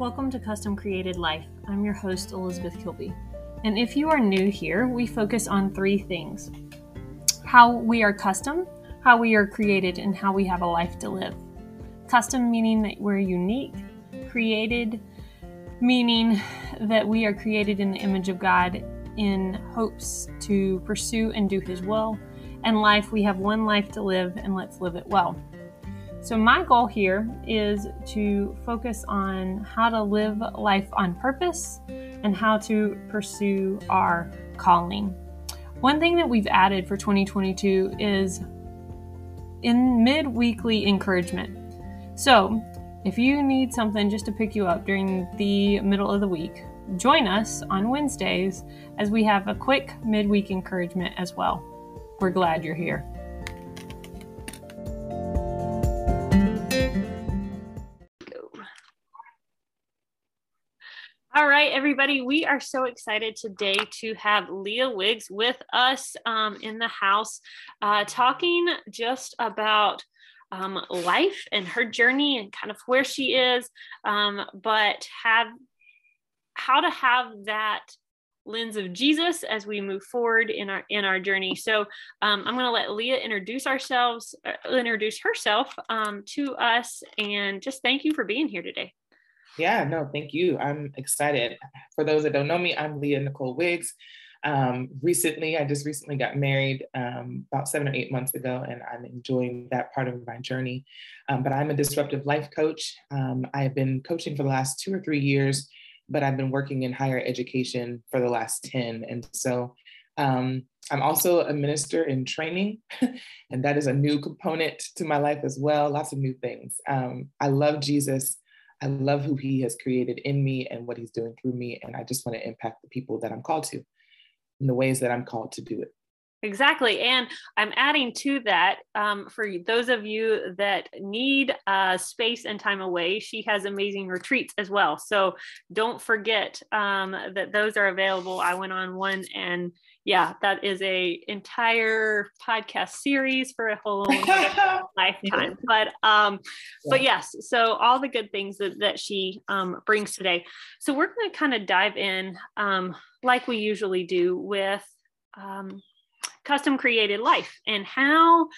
Welcome to Custom Created Life. I'm your host, Elizabeth Kilby. And if you are new here, we focus on three things how we are custom, how we are created, and how we have a life to live. Custom meaning that we're unique, created meaning that we are created in the image of God in hopes to pursue and do His will. And life, we have one life to live, and let's live it well. So, my goal here is to focus on how to live life on purpose and how to pursue our calling. One thing that we've added for 2022 is in mid weekly encouragement. So, if you need something just to pick you up during the middle of the week, join us on Wednesdays as we have a quick midweek encouragement as well. We're glad you're here. Everybody, we are so excited today to have Leah Wiggs with us um, in the house, uh, talking just about um, life and her journey and kind of where she is, um, but have how to have that lens of Jesus as we move forward in our in our journey. So um, I'm going to let Leah introduce ourselves, uh, introduce herself um, to us, and just thank you for being here today. Yeah, no, thank you. I'm excited. For those that don't know me, I'm Leah Nicole Wiggs. Um, recently, I just recently got married um, about seven or eight months ago, and I'm enjoying that part of my journey. Um, but I'm a disruptive life coach. Um, I have been coaching for the last two or three years, but I've been working in higher education for the last 10. And so um, I'm also a minister in training, and that is a new component to my life as well. Lots of new things. Um, I love Jesus. I love who he has created in me and what he's doing through me. And I just want to impact the people that I'm called to in the ways that I'm called to do it. Exactly. And I'm adding to that um, for those of you that need uh, space and time away, she has amazing retreats as well. So don't forget um, that those are available. I went on one and yeah, that is a entire podcast series for a whole lifetime. But um, yeah. but yes, so all the good things that, that she um, brings today. So we're going to kind of dive in um, like we usually do with um, custom created life and how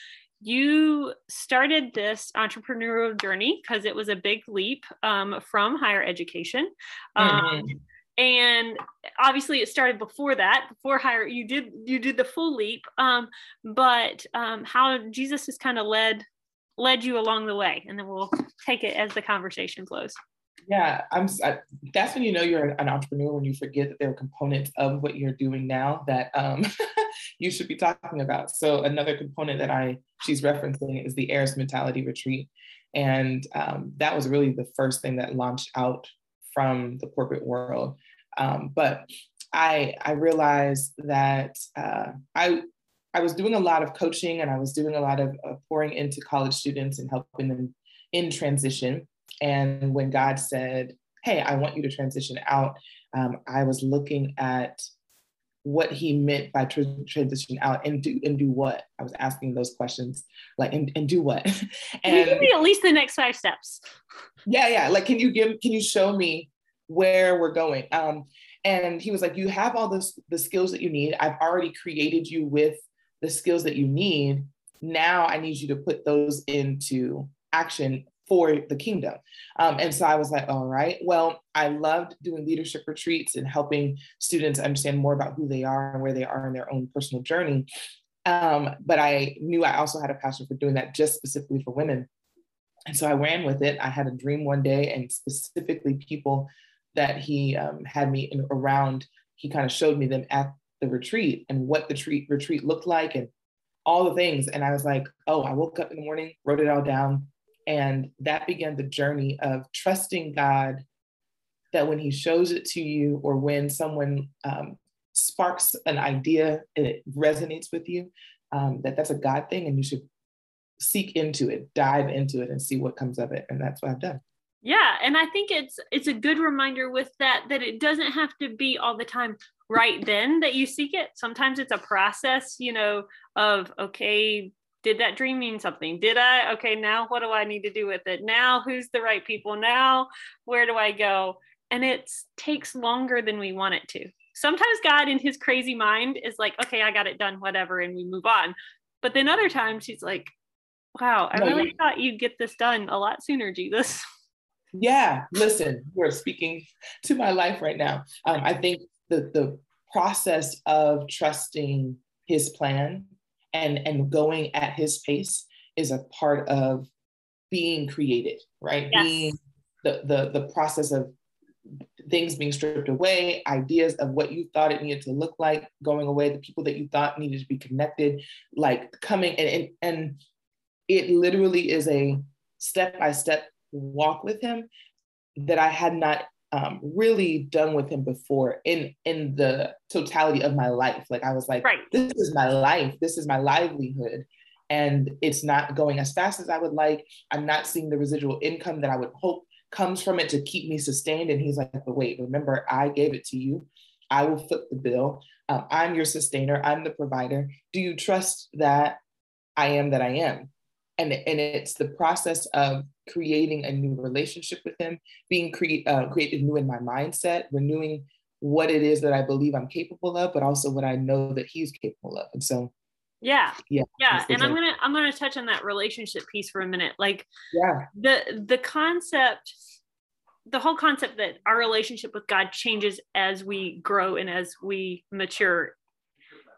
you started this entrepreneurial journey because it was a big leap um, from higher education. Um, mm-hmm. And obviously, it started before that. Before higher, you did you did the full leap. Um, but um, how Jesus has kind of led led you along the way, and then we'll take it as the conversation flows. Yeah, I'm. I, that's when you know you're an entrepreneur when you forget that there are components of what you're doing now that um, you should be talking about. So another component that I she's referencing is the heirs mentality retreat, and um, that was really the first thing that launched out from the corporate world. Um, but I I realized that uh, I I was doing a lot of coaching and I was doing a lot of uh, pouring into college students and helping them in transition. And when God said, "Hey, I want you to transition out," um, I was looking at what he meant by tra- transition out and do and do what? I was asking those questions like and, and do what? And can you give me at least the next five steps? Yeah yeah like can you give can you show me where we're going? Um and he was like you have all this the skills that you need. I've already created you with the skills that you need. Now i need you to put those into action for the kingdom. Um, and so I was like, all right, well, I loved doing leadership retreats and helping students understand more about who they are and where they are in their own personal journey. Um, but I knew I also had a passion for doing that just specifically for women. And so I ran with it. I had a dream one day, and specifically people that he um, had me in, around, he kind of showed me them at the retreat and what the treat, retreat looked like and all the things. And I was like, oh, I woke up in the morning, wrote it all down, and that began the journey of trusting God that when He shows it to you, or when someone um, sparks an idea and it resonates with you, um, that that's a God thing, and you should seek into it, dive into it, and see what comes of it. And that's what I've done. Yeah, and I think it's it's a good reminder with that that it doesn't have to be all the time right then that you seek it. Sometimes it's a process, you know, of okay, did that dream mean something? Did I? Okay, now what do I need to do with it? Now who's the right people? Now where do I go? And it takes longer than we want it to. Sometimes God, in his crazy mind, is like, okay, I got it done, whatever, and we move on. But then other times he's like, wow, I really thought you'd get this done a lot sooner, Jesus. Yeah, listen, you're speaking to my life right now. Um, I think the, the process of trusting his plan and and going at his pace is a part of being created right yes. being the, the the process of things being stripped away ideas of what you thought it needed to look like going away the people that you thought needed to be connected like coming and and, and it literally is a step by step walk with him that i had not um, really done with him before in in the totality of my life. Like I was like, right. this is my life, this is my livelihood, and it's not going as fast as I would like. I'm not seeing the residual income that I would hope comes from it to keep me sustained. And he's like, but wait, remember, I gave it to you. I will foot the bill. Um, I'm your sustainer. I'm the provider. Do you trust that I am that I am? And, and it's the process of creating a new relationship with him, being create uh, created new in my mindset, renewing what it is that I believe I'm capable of, but also what I know that he's capable of. And so yeah. yeah yeah and i'm gonna i'm gonna touch on that relationship piece for a minute. Like yeah. the the concept the whole concept that our relationship with god changes as we grow and as we mature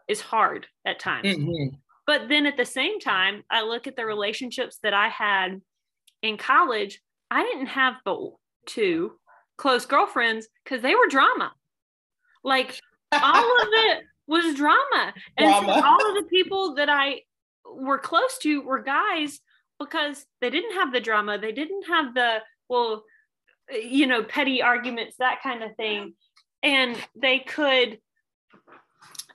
is hard at times. Mm-hmm. But then at the same time i look at the relationships that i had in college, I didn't have but two close girlfriends because they were drama. Like all of it was drama. And drama. So all of the people that I were close to were guys because they didn't have the drama. They didn't have the, well, you know, petty arguments, that kind of thing. And they could,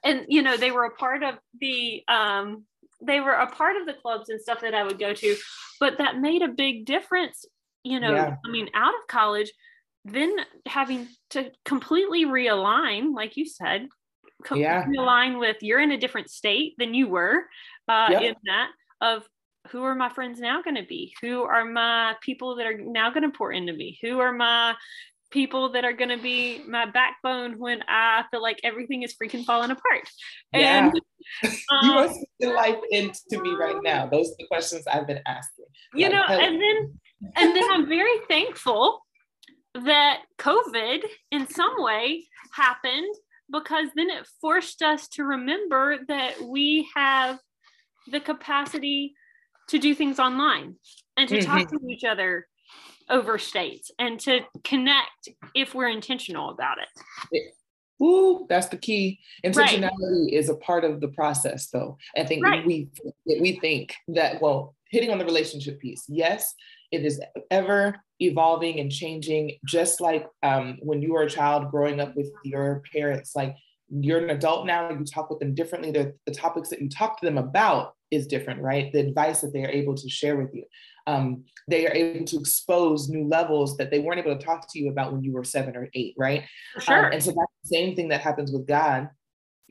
and, you know, they were a part of the, um, they were a part of the clubs and stuff that I would go to, but that made a big difference. You know, yeah. I mean, out of college, then having to completely realign, like you said, co- yeah. realign with you're in a different state than you were uh, yep. in that of who are my friends now going to be? Who are my people that are now going to pour into me? Who are my people that are going to be my backbone when I feel like everything is freaking falling apart. Yeah. And um, you are speaking life into me right now. Those are the questions I've been asking. You like, know, and then and then I'm very thankful that COVID in some way happened because then it forced us to remember that we have the capacity to do things online and to mm-hmm. talk to each other over states and to connect if we're intentional about it. Ooh, that's the key. Intentionality right. is a part of the process, though. I think right. we we think that well, hitting on the relationship piece, yes, it is ever evolving and changing. Just like um, when you were a child growing up with your parents, like you're an adult now, you talk with them differently. The, the topics that you talk to them about is different, right? The advice that they are able to share with you um, they are able to expose new levels that they weren't able to talk to you about when you were seven or eight, right? Sure. Um, and so that's the same thing that happens with God.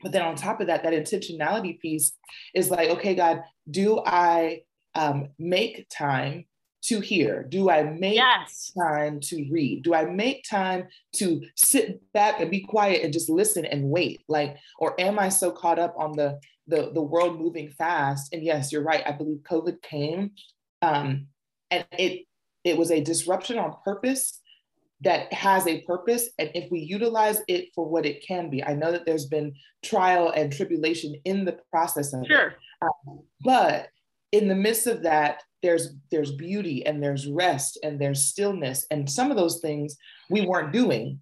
But then on top of that, that intentionality piece is like, okay, God, do I um, make time to hear? Do I make yes. time to read? Do I make time to sit back and be quiet and just listen and wait? Like, or am I so caught up on the the, the world moving fast? And yes, you're right. I believe COVID came um, and it it was a disruption on purpose that has a purpose and if we utilize it for what it can be i know that there's been trial and tribulation in the process of sure. it um, but in the midst of that there's there's beauty and there's rest and there's stillness and some of those things we weren't doing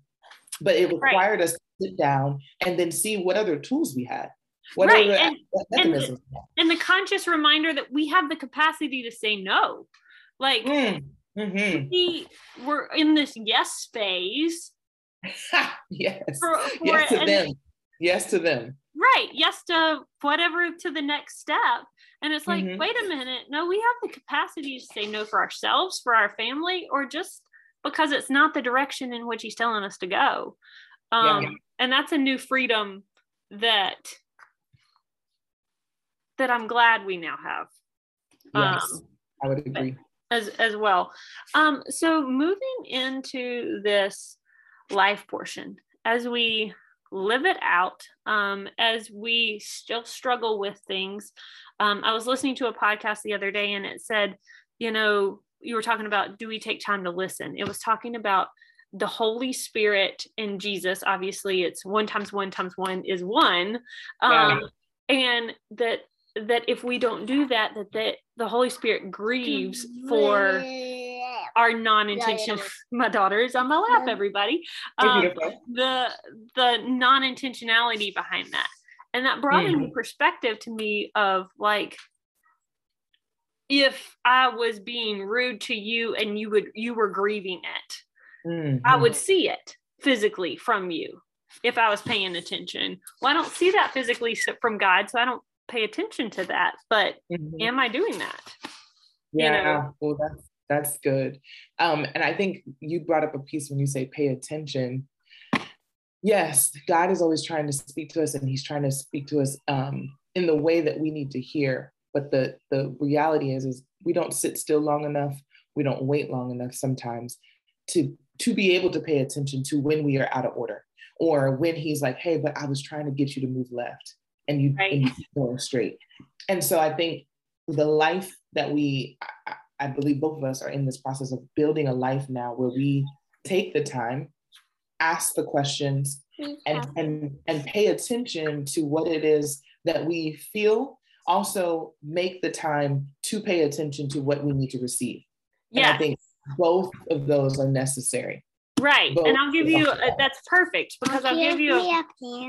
but it required right. us to sit down and then see what other tools we had what right. and, and, the, and, the, conscious reminder that we have the capacity to say no. Like mm. mm-hmm. we were in this yes phase. yes. For, for yes to them. Yes to them. Right. Yes to whatever to the next step. And it's like, mm-hmm. wait a minute. No, we have the capacity to say no for ourselves, for our family, or just because it's not the direction in which he's telling us to go. Um, yeah. And that's a new freedom that that I'm glad we now have. Yes, um, I would agree. As, as well. Um, so moving into this life portion, as we live it out, um, as we still struggle with things. Um, I was listening to a podcast the other day and it said, you know, you were talking about do we take time to listen? It was talking about the Holy Spirit and Jesus. Obviously, it's one times one times one is one. Um, yeah. And that that if we don't do that, that that the Holy Spirit grieves for our non-intention. my daughter is on my lap, everybody. Um, the the non-intentionality behind that, and that brought mm. into perspective to me of like if I was being rude to you and you would you were grieving it, mm-hmm. I would see it physically from you if I was paying attention. Well, I don't see that physically from God, so I don't pay attention to that. But mm-hmm. am I doing that? Yeah, you know? well, that's that's good. Um, and I think you brought up a piece when you say pay attention. Yes, God is always trying to speak to us, and He's trying to speak to us um, in the way that we need to hear. But the the reality is, is we don't sit still long enough. We don't wait long enough sometimes to to be able to pay attention to when we are out of order, or when He's like, "Hey, but I was trying to get you to move left," and you, right. and you going straight. And so I think the life that we, I, I believe both of us are in this process of building a life now where we take the time, ask the questions, and, and, and pay attention to what it is that we feel. Also, make the time to pay attention to what we need to receive. Yeah. And I think both of those are necessary. Right. Both and I'll give you, a, that's perfect because I'll give you, a,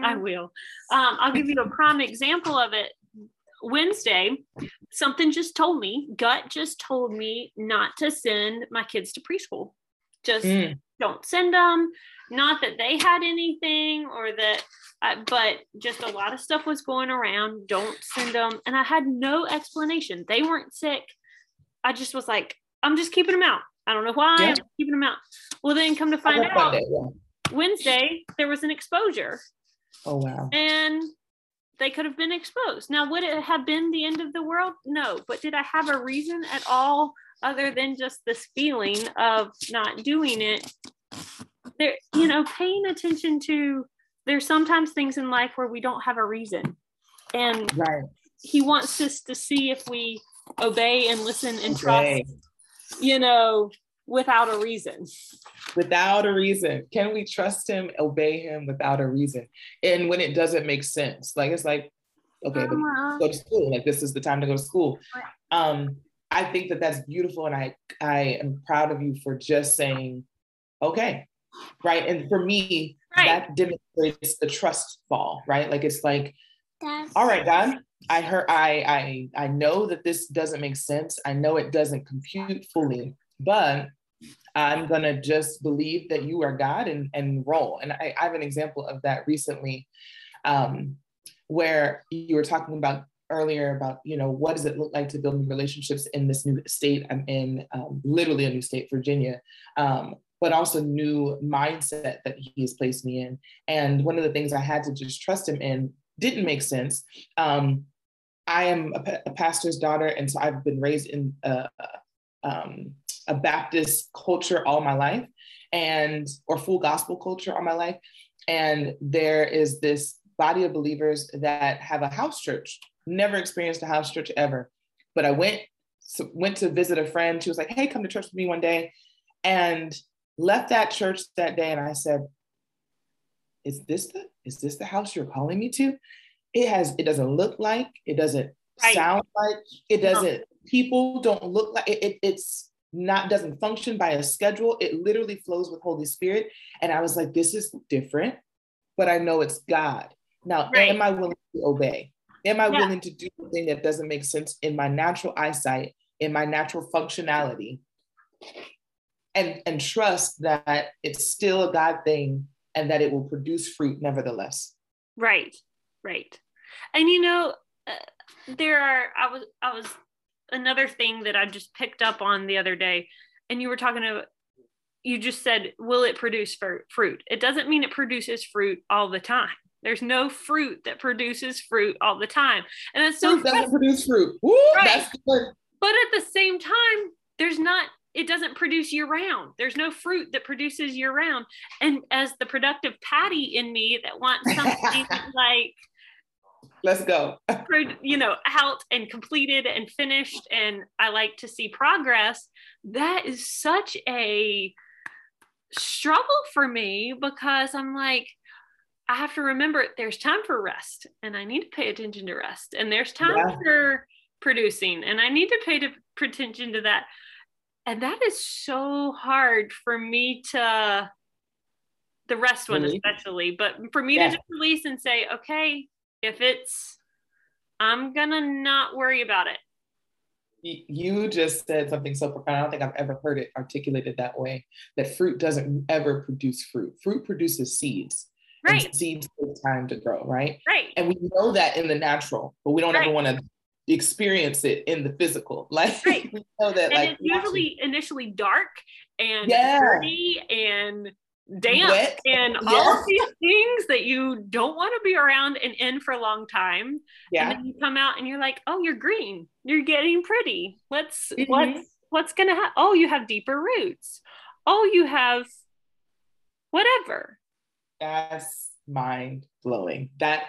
I will. Um, I'll give you a prime example of it Wednesday, something just told me, gut just told me not to send my kids to preschool. Just mm. don't send them. Not that they had anything or that, uh, but just a lot of stuff was going around. Don't send them. And I had no explanation. They weren't sick. I just was like, I'm just keeping them out. I don't know why yeah. I'm keeping them out. Well, then come to find out, yeah. Wednesday there was an exposure. Oh wow! And they could have been exposed. Now, would it have been the end of the world? No. But did I have a reason at all other than just this feeling of not doing it? There, you know, paying attention to there's sometimes things in life where we don't have a reason. And right. he wants us to see if we obey and listen and okay. You know, without a reason. Without a reason. Can we trust him, obey him without a reason? And when it doesn't make sense, like it's like, okay, uh-huh. go to school. Like this is the time to go to school. Um, I think that that's beautiful, and I I am proud of you for just saying, okay, right. And for me, right. that demonstrates the trust fall, right? Like it's like, that's- all right, God, I heard, I I I know that this doesn't make sense. I know it doesn't compute fully, but I'm to just believe that you are God and, and roll. And I, I have an example of that recently um, where you were talking about earlier about, you know, what does it look like to build new relationships in this new state? I'm in um, literally a new state, Virginia. Um, but also new mindset that he has placed me in. And one of the things I had to just trust him in didn't make sense. Um, I am a, a, pastor's daughter, and so I've been raised in uh, um, a Baptist culture all my life and or full gospel culture all my life. And there is this body of believers that have a house church. Never experienced a house church ever. But I went so went to visit a friend. She was like, hey, come to church with me one day. And left that church that day. And I said, is this the is this the house you're calling me to? It has, it doesn't look like, it doesn't right. sound like, it doesn't, no. people don't look like it, it, it's not doesn't function by a schedule. It literally flows with Holy Spirit. And I was like, this is different, but I know it's God. Now, right. am I willing to obey? Am I yeah. willing to do something that doesn't make sense in my natural eyesight, in my natural functionality? And, and trust that it's still a God thing and that it will produce fruit nevertheless. Right, right. And you know, uh, there are, I was, I was another thing that I just picked up on the other day, and you were talking about, you just said, will it produce fruit? It doesn't mean it produces fruit all the time. There's no fruit that produces fruit all the time, and it's so fruit doesn't produce fruit. Woo, right. That's good. but at the same time, there's not it doesn't produce year round. There's no fruit that produces year round. And as the productive Patty in me that wants something like let's go you know out and completed and finished and i like to see progress that is such a struggle for me because i'm like i have to remember there's time for rest and i need to pay attention to rest and there's time yeah. for producing and i need to pay to, attention to that and that is so hard for me to the rest one especially but for me yeah. to just release and say okay if it's i'm gonna not worry about it. You just said something so profound i don't think i've ever heard it articulated that way that fruit doesn't ever produce fruit. Fruit produces seeds right. seeds take time to grow right? Right. And we know that in the natural but we don't right. ever want to experience it in the physical like right. we know that and like it's usually initially dark and yeah. dirty and damp Wet. and all of these things that you don't want to be around and in for a long time. Yeah. And then you come out and you're like, oh, you're green. You're getting pretty. What's mm-hmm. what's what's gonna happen? Oh, you have deeper roots. Oh, you have whatever. That's mind blowing. That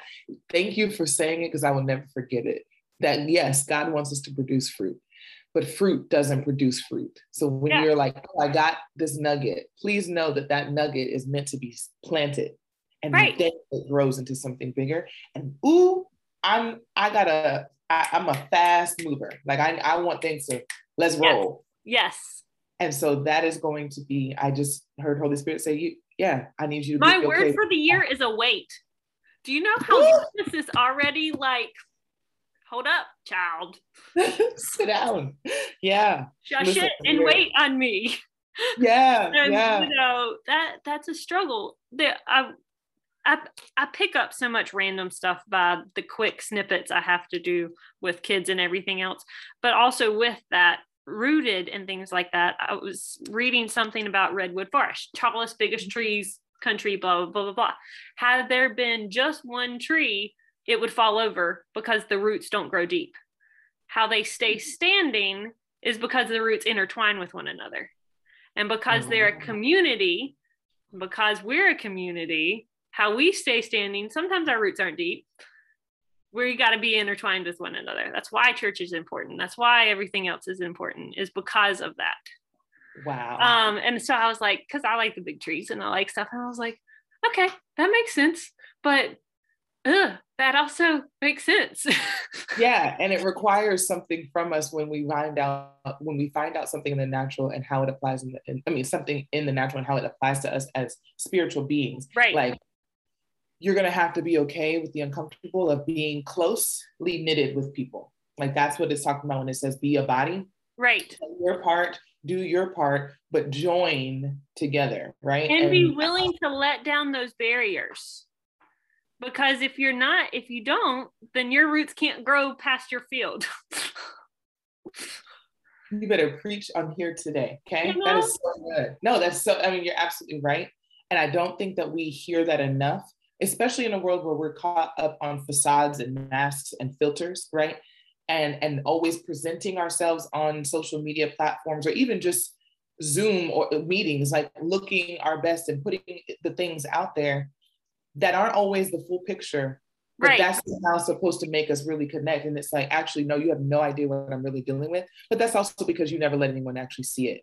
thank you for saying it because I will never forget it. That yes, God wants us to produce fruit but fruit doesn't produce fruit. So when yeah. you're like, oh, I got this nugget, please know that that nugget is meant to be planted and right. then it grows into something bigger. And ooh, I'm I gotta I, am a fast mover. Like I I want things to let's roll. Yes. yes. And so that is going to be. I just heard Holy Spirit say, "You, yeah, I need you to." My word okay. for the year is a wait. Do you know how this is already like hold up, child. Sit down. Yeah. Shush Listen, it and wait on me. Yeah. and, yeah. You know, that that's a struggle. That I, I I pick up so much random stuff by the quick snippets I have to do with kids and everything else. But also with that, rooted and things like that. I was reading something about redwood forest, tallest, biggest mm-hmm. trees, country, blah, blah, blah, blah, blah. Had there been just one tree, it would fall over because the roots don't grow deep. How they stay mm-hmm. standing is because the roots intertwine with one another. And because they're a oh. community, because we're a community, how we stay standing, sometimes our roots aren't deep. We got to be intertwined with one another. That's why church is important. That's why everything else is important, is because of that. Wow. Um, and so I was like, because I like the big trees and I like stuff. And I was like, okay, that makes sense. But ugh, that also makes sense. yeah, and it requires something from us when we find out when we find out something in the natural and how it applies in the in, I mean something in the natural and how it applies to us as spiritual beings. Right. Like you're gonna have to be okay with the uncomfortable of being closely knitted with people. Like that's what it's talking about when it says be a body. Right. your part, do your part, but join together, right? And, and be willing to let down those barriers because if you're not if you don't then your roots can't grow past your field. You better preach i'm here today okay? You know? that is so good. No that's so i mean you're absolutely right. And i don't think that we hear that enough especially in a world where we're caught up on facades and masks and filters right? And and always presenting ourselves on social media platforms or even just zoom or meetings like looking our best and putting the things out there that aren't always the full picture. But right. that's how it's supposed to make us really connect. And it's like, actually, no, you have no idea what I'm really dealing with. But that's also because you never let anyone actually see it.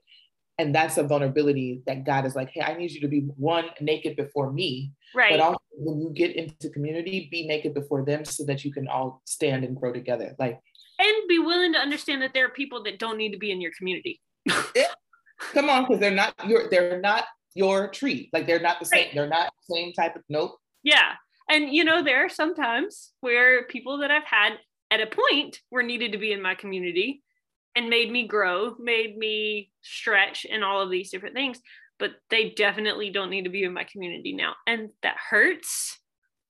And that's a vulnerability that God is like, hey, I need you to be one, naked before me. Right. But also when you get into community, be naked before them so that you can all stand and grow together. Like and be willing to understand that there are people that don't need to be in your community. Come on, because they're not your they're not your tree. Like they're not the same, right. they're not the same type of nope. Yeah. And you know, there are sometimes where people that I've had at a point were needed to be in my community and made me grow, made me stretch and all of these different things. But they definitely don't need to be in my community now. And that hurts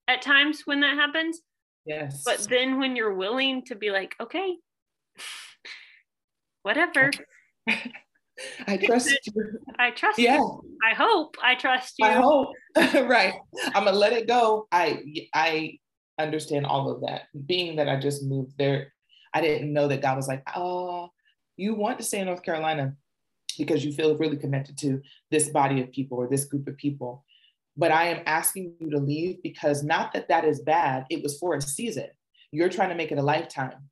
at times when that happens. Yes. But then when you're willing to be like, okay, whatever. I trust you. I trust yeah. you. I hope I trust you. I hope. right. I'm gonna let it go. I I understand all of that. Being that I just moved there, I didn't know that God was like, oh, you want to stay in North Carolina because you feel really connected to this body of people or this group of people. But I am asking you to leave because not that that is bad, it was for a season. You're trying to make it a lifetime.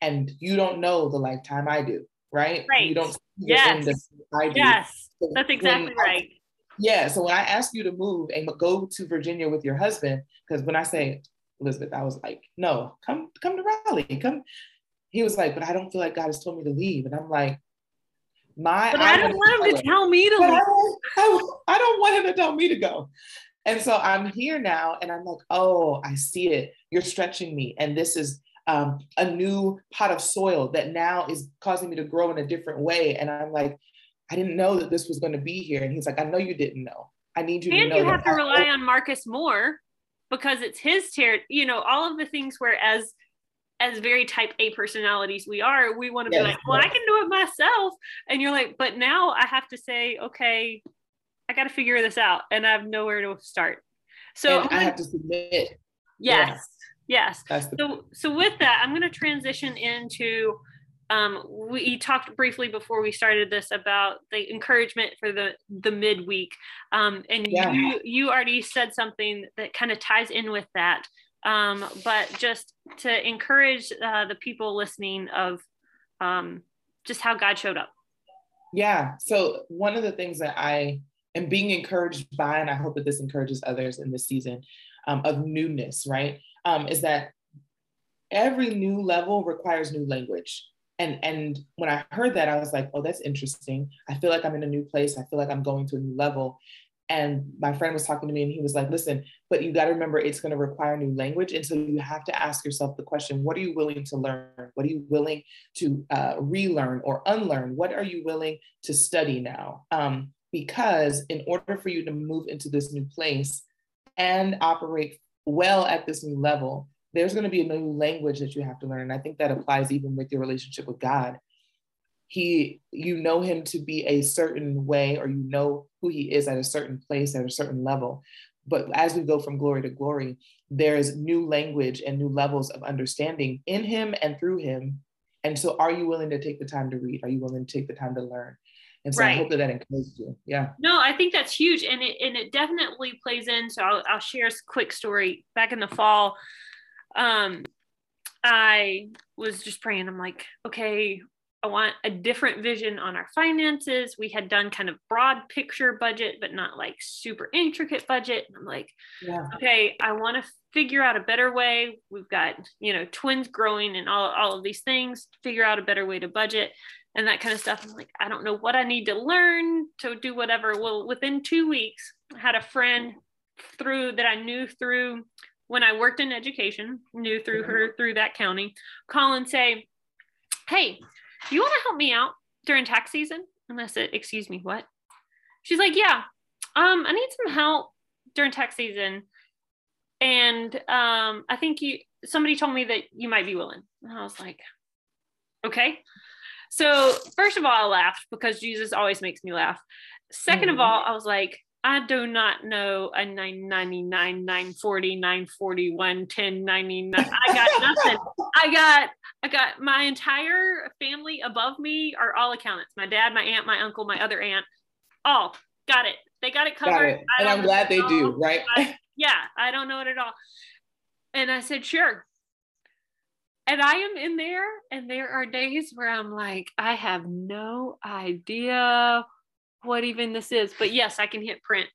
And you don't know the lifetime I do, right? Right. You don't yes. I. Yes. That's exactly right. yeah. So when I ask you to move and go to Virginia with your husband, because when I say Elizabeth, I was like, no, come, come to Raleigh. Come. He was like, but I don't feel like God has told me to leave. And I'm like, my but I, I don't want him to tell me to leave. I, I, I don't want him to tell me to go. And so I'm here now and I'm like, oh, I see it. You're stretching me. And this is um, a new pot of soil that now is causing me to grow in a different way. And I'm like, I didn't know that this was going to be here. And he's like, I know you didn't know. I need you and to know. And you have to rely on Marcus more because it's his territory. You know, all of the things where as as very type A personalities we are, we want to yes, be like, well, yes. I can do it myself. And you're like, but now I have to say, okay, I got to figure this out and I have nowhere to start. So I have to submit. Yes. Yes. The- so, so with that, I'm going to transition into, um, we talked briefly before we started this about the encouragement for the, the midweek. Um, and yeah. you, you already said something that kind of ties in with that um, but just to encourage uh, the people listening of um, just how God showed up. Yeah. So one of the things that I am being encouraged by, and I hope that this encourages others in this season um, of newness, right, um, is that every new level requires new language. And, and when I heard that, I was like, oh, that's interesting. I feel like I'm in a new place. I feel like I'm going to a new level. And my friend was talking to me and he was like, listen, but you got to remember it's going to require new language. And so you have to ask yourself the question what are you willing to learn? What are you willing to uh, relearn or unlearn? What are you willing to study now? Um, because in order for you to move into this new place and operate well at this new level, there's going to be a new language that you have to learn. And I think that applies even with your relationship with God. He you know him to be a certain way or you know who he is at a certain place at a certain level. But as we go from glory to glory there's new language and new levels of understanding in him and through him. And so are you willing to take the time to read? Are you willing to take the time to learn and so right. I hope that that encourages you. Yeah. No, I think that's huge, and it and it definitely plays in. So I'll, I'll share a quick story. Back in the fall, um, I was just praying. I'm like, okay, I want a different vision on our finances. We had done kind of broad picture budget, but not like super intricate budget. And I'm like, yeah. okay, I want to figure out a better way. We've got, you know, twins growing and all, all of these things, figure out a better way to budget and that kind of stuff. I'm like, I don't know what I need to learn to do whatever. Well, within two weeks, I had a friend through that I knew through when I worked in education, knew through her through that county, call and say, Hey, you want to help me out during tax season? And I said, excuse me, what? She's like, yeah, um, I need some help during tax season. And um, I think you somebody told me that you might be willing. And I was like, okay. So first of all, I laughed because Jesus always makes me laugh. 2nd mm-hmm. of all, I was like, I do not know a 999, 940, 941, 1099. I got nothing. I got I got my entire family above me are all accountants. My dad, my aunt, my uncle, my other aunt, all got it. They got it covered. Got it. And I'm glad they do, right? I, yeah, I don't know it at all. And I said, sure. And I am in there, and there are days where I'm like, I have no idea what even this is. But yes, I can hit print.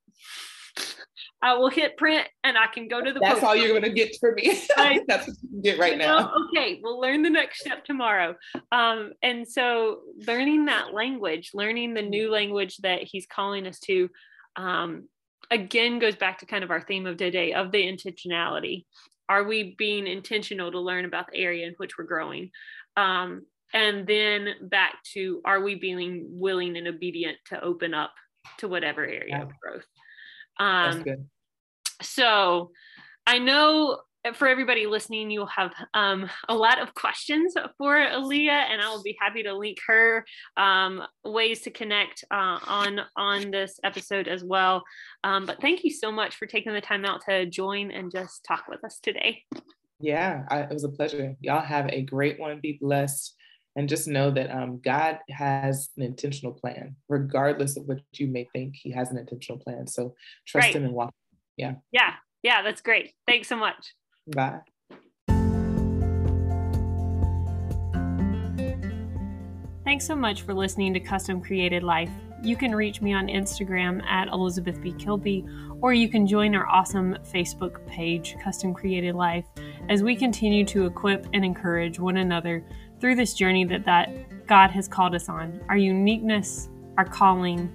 I will hit print and I can go to the. That's all you're going to get for me. That's what you can get right know, now. Okay, we'll learn the next step tomorrow. Um, and so, learning that language, learning the new language that he's calling us to, um, again goes back to kind of our theme of today of the intentionality. Are we being intentional to learn about the area in which we're growing? Um, and then back to are we being willing and obedient to open up to whatever area yeah. of growth um, so i know for everybody listening you'll have um, a lot of questions for Leah and i will be happy to link her um, ways to connect uh, on on this episode as well um, but thank you so much for taking the time out to join and just talk with us today yeah I, it was a pleasure y'all have a great one be blessed and just know that um, God has an intentional plan, regardless of what you may think. He has an intentional plan. So trust right. Him and walk. Yeah. Yeah. Yeah. That's great. Thanks so much. Bye. Thanks so much for listening to Custom Created Life. You can reach me on Instagram at Elizabeth B. Kilby, or you can join our awesome Facebook page, Custom Created Life, as we continue to equip and encourage one another through this journey that, that God has called us on, our uniqueness, our calling,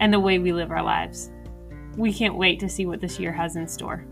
and the way we live our lives. We can't wait to see what this year has in store.